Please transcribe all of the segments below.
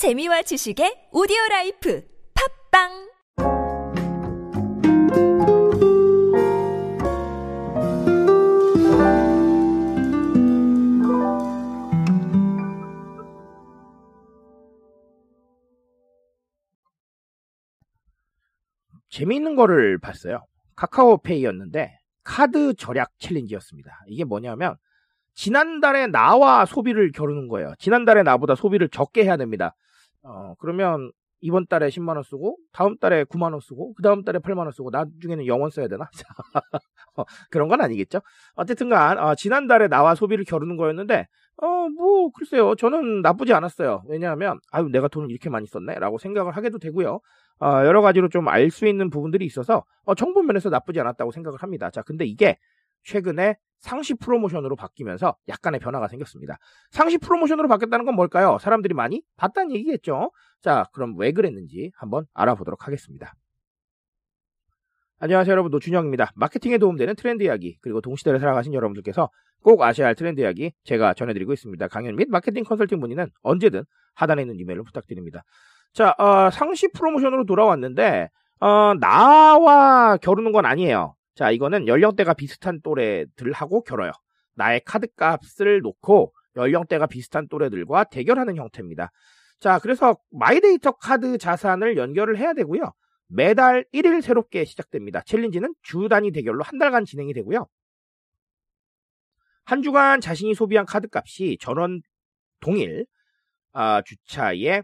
재미와 지식의 오디오 라이프 팟빵 재미있는 거를 봤어요. 카카오페이였는데 카드 절약 챌린지였습니다. 이게 뭐냐면 지난달에 나와 소비를 겨루는 거예요. 지난달에 나보다 소비를 적게 해야 됩니다. 어, 그러면 이번 달에 10만 원 쓰고 다음 달에 9만 원 쓰고 그 다음 달에 8만 원 쓰고 나중에는 영원 써야 되나? 어, 그런 건 아니겠죠. 어쨌든간 어, 지난달에 나와 소비를 겨루는 거였는데 어, 뭐 글쎄요. 저는 나쁘지 않았어요. 왜냐하면 아유 내가 돈을 이렇게 많이 썼네라고 생각을 하게도 되고요. 어, 여러 가지로 좀 알 수 있는 부분들이 있어서 어, 정보 면에서 나쁘지 않았다고 생각을 합니다. 자, 근데 이게 최근에 상시 프로모션으로 바뀌면서 약간의 변화가 생겼습니다. 상시 프로모션으로 바뀌었다는 건 뭘까요? 사람들이 많이 봤다는 얘기겠죠. 자, 그럼 왜 그랬는지 한번 알아보도록 하겠습니다. 안녕하세요 여러분 노준영입니다. 마케팅에 도움되는 트렌드 이야기 그리고 동시대를 살아가신 여러분들께서 꼭 아셔야 할 트렌드 이야기 제가 전해드리고 있습니다. 강연 및 마케팅 컨설팅 문의는 언제든 하단에 있는 이메일로 부탁드립니다. 자, 어, 상시 프로모션으로 돌아왔는데 어, 나와 겨루는 건 아니에요. 자, 이거는 연령대가 비슷한 또래들하고 겨뤄요. 나의 카드 값을 놓고 연령대가 비슷한 또래들과 대결하는 형태입니다. 자, 그래서 마이데이터 카드 자산을 연결을 해야 되고요. 매달 1일 새롭게 시작됩니다. 챌린지는 주 단위 대결로 한 달간 진행이 되고요. 한 주간 자신이 소비한 카드 값이 전월 동일 아, 주차에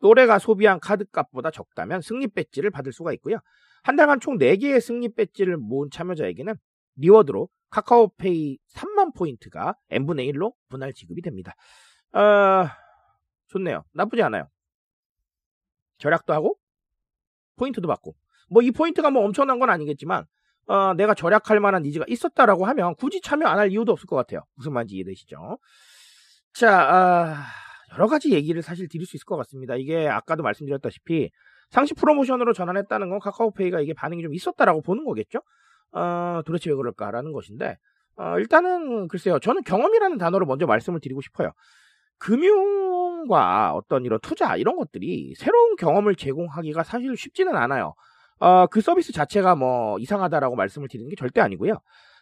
또래가 소비한 카드 값보다 적다면 승리 배지를 받을 수가 있고요. 한 달간 총 4개의 승리 배지를 모은 참여자에게는 리워드로 카카오페이 3만 포인트가 n분의 1로 분할 지급이 됩니다. 어, 좋네요. 나쁘지 않아요. 절약도 하고 포인트도 받고 뭐 이 포인트가 뭐 엄청난 건 아니겠지만 어, 내가 절약할 만한 니즈가 있었다라고 하면 굳이 참여 안 할 이유도 없을 것 같아요. 무슨 말인지 이해되시죠? 자, 아, 여러 가지 얘기를 사실 드릴 수 있을 것 같습니다. 이게 아까도 말씀드렸다시피 상시 프로모션으로 전환했다는 건 카카오페이가 이게 반응이 좀 있었다라고 보는 거겠죠? 어, 도대체 왜 그럴까라는 것인데 어, 일단은 글쎄요. 저는 경험이라는 단어로 먼저 말씀을 드리고 싶어요. 금융과 어떤 이런 투자 이런 것들이 새로운 경험을 제공하기가 사실 쉽지는 않아요. 어, 그 서비스 자체가 뭐 이상하다라고 말씀을 드리는 게 절대 아니고요.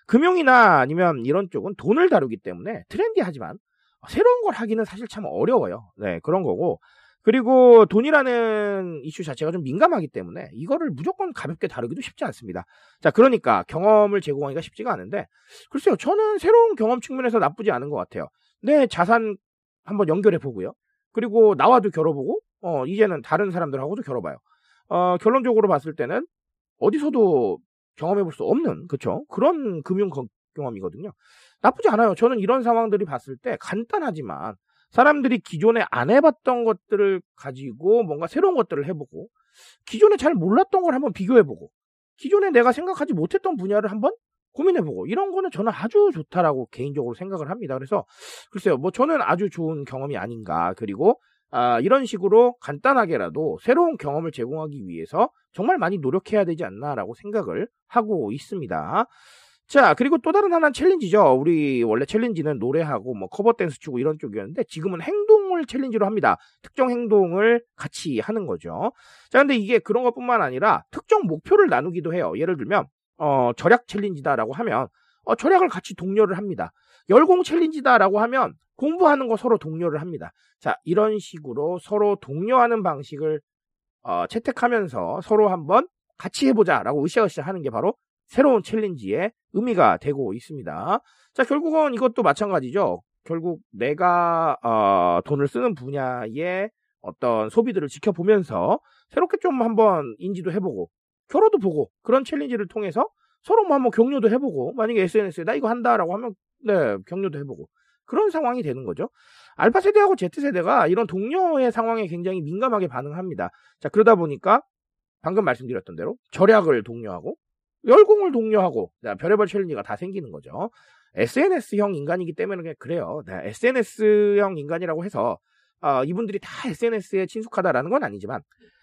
금융이나 아니면 이런 쪽은 돈을 다루기 때문에 트렌디하지만 새로운 걸 하기는 사실 참 어려워요. 네, 그런 거고. 그리고 돈이라는 이슈 자체가 좀 민감하기 때문에 이거를 무조건 가볍게 다루기도 쉽지 않습니다. 자, 그러니까 경험을 제공하기가 쉽지가 않은데, 글쎄요, 저는 새로운 경험 측면에서 나쁘지 않은 것 같아요. 내 자산 한번 연결해 보고요. 그리고 나와도 겨뤄보고, 어, 이제는 다른 사람들하고도 겨뤄봐요. 어, 결론적으로 봤을 때는 어디서도 경험해 볼 수 없는, 그쵸? 그런 금융 경험이거든요. 나쁘지 않아요. 저는 이런 상황들이 봤을 때 간단하지만 사람들이 기존에 안 해봤던 것들을 가지고 뭔가 새로운 것들을 해보고 기존에 잘 몰랐던 걸 한번 비교해보고 기존에 내가 생각하지 못했던 분야를 한번 고민해보고 이런 거는 저는 아주 좋다라고 개인적으로 생각을 합니다. 그래서 글쎄요, 뭐 저는 아주 좋은 경험이 아닌가. 그리고 아, 이런 식으로 간단하게라도 새로운 경험을 제공하기 위해서 정말 많이 노력해야 되지 않나라고 생각을 하고 있습니다. 자, 그리고 또 다른 하나는 챌린지죠. 우리 원래 챌린지는 노래하고 뭐 커버 댄스 추고 이런 쪽이었는데 지금은 행동을 챌린지로 합니다. 특정 행동을 같이 하는 거죠. 자, 근데 이게 그런 것뿐만 아니라 특정 목표를 나누기도 해요. 예를 들면 어, 절약 챌린지다라고 하면 어, 절약을 같이 독려를 합니다. 열공 챌린지다라고 하면 공부하는 거 서로 독려를 합니다. 자, 이런 식으로 서로 독려하는 방식을 어, 채택하면서 서로 한번 같이 해보자라고 으쌰으쌰 하는 게 바로 새로운 챌린지의 의미가 되고 있습니다. 자, 결국은 이것도 마찬가지죠. 결국 내가 어, 돈을 쓰는 분야의 어떤 소비들을 지켜보면서 새롭게 좀 한번 인지도 해보고 결혼도 보고 그런 챌린지를 통해서 서로 뭐 한번 격려도 해보고 만약에 SNS에 나 이거 한다라고 하면 네 격려도 해보고 그런 상황이 되는 거죠. 알파 세대하고 Z 세대가 이런 동료의 상황에 굉장히 민감하게 반응합니다. 자 그러다 보니까 방금 말씀드렸던 대로 절약을 독려하고 열공을 독려하고 별의별 챌린지가 다 생기는 거죠. SNS형 인간이기 때문에 그래요. 네, SNS형 인간이라고 해서 어, 이분들이 다 SNS에 친숙하다라는 건 아니지만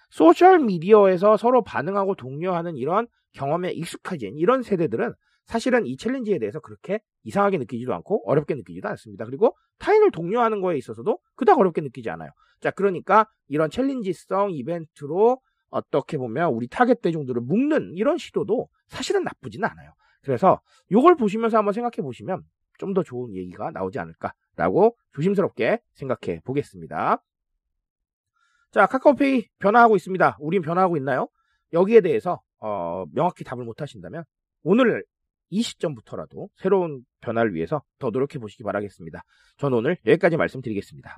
소셜 미디어에서 서로 반응하고 독려하는 이런 경험에 익숙해진 이런 세대들은 사실은 이 챌린지에 대해서 그렇게 이상하게 느끼지도 않고 어렵게 느끼지도 않습니다. 그리고 타인을 독려하는 거에 있어서도 그닥 어렵게 느끼지 않아요. 자, 그러니까 이런 챌린지성 이벤트로 어떻게 보면 우리 타겟 대중들을 묶는 이런 시도도 사실은 나쁘지는 않아요. 그래서 이걸 보시면서 한번 생각해 보시면 좀 더 좋은 얘기가 나오지 않을까라고 조심스럽게 생각해 보겠습니다. 자, 카카오페이 변화하고 있습니다. 우린 변화하고 있나요? 여기에 대해서 어, 명확히 답을 못 하신다면 오늘 이 시점부터라도 새로운 변화를 위해서 더 노력해 보시기 바라겠습니다. 저는 오늘 여기까지 말씀드리겠습니다.